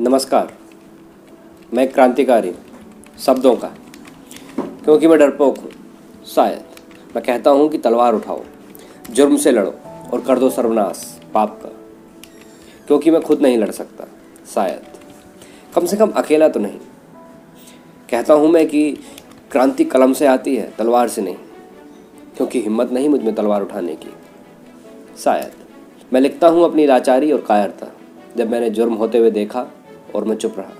नमस्कार। मैं क्रांतिकारी शब्दों का, क्योंकि मैं डरपोक हूँ, शायद। मैं कहता हूँ कि तलवार उठाओ, जुर्म से लड़ो और कर दो सर्वनाश, पाप का। क्योंकि मैं खुद नहीं लड़ सकता, शायद। कम से कम अकेला तो नहीं। कहता हूँ मैं कि क्रांति कलम से आती है, तलवार से नहीं। क्योंकि हिम्मत नहीं मुझमें तलवार उठाने की। शायद। मैं लिखता हूँ अपनी लाचारी और कायरता। जब मैंने जुर्म होते हुए देखा और मैं चुप रहा।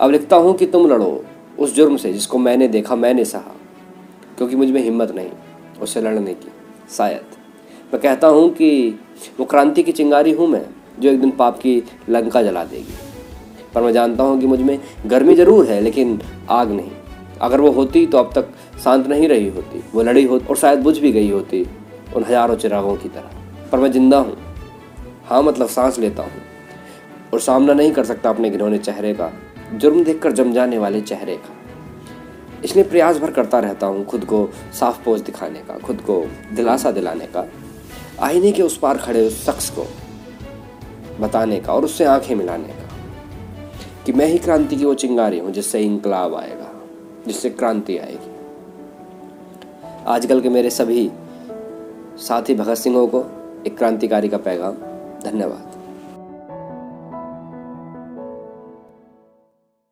अब लिखता हूँ कि तुम लड़ो उस जुर्म से जिसको मैंने देखा, मैंने सहा, क्योंकि मुझमें हिम्मत नहीं, उससे लड़ने की, शायद। मैं कहता हूँ कि वो क्रांति की चिंगारी हूँ मैं, जो एक दिन पाप की लंका जला देगी। पर मैं जानता हूँ कि मुझमें गर्मी ज़रूर है, लेकिन आग नहीं। अगर वो होती तो अब तक शांत नहीं रही होती। वो लड़ी होती और शायद बुझ भी गई होती उन हज़ारों चिरागों की तरह। पर मैं ज़िंदा हूँ। हाँ मतलब सांस लेता हूँ। और सामना नहीं कर सकता अपने घिनौने चेहरे का, जुर्म देखकर जम जाने वाले चेहरे का। इसलिए प्रयास भर करता रहता हूँ खुद को साफ़ पोज दिखाने का, खुद को दिलासा दिलाने का, आईने के उस पार खड़े उस शख्स को बताने का और उससे आँखें मिलाने का कि मैं ही क्रांति की वो चिंगारी हूँ जिससे इनकलाब आएगा, जिससे क्रांति आएगी। आजकल के मेरे सभी साथी भगत सिंहों को एक क्रांतिकारी का पैगाम। धन्यवाद।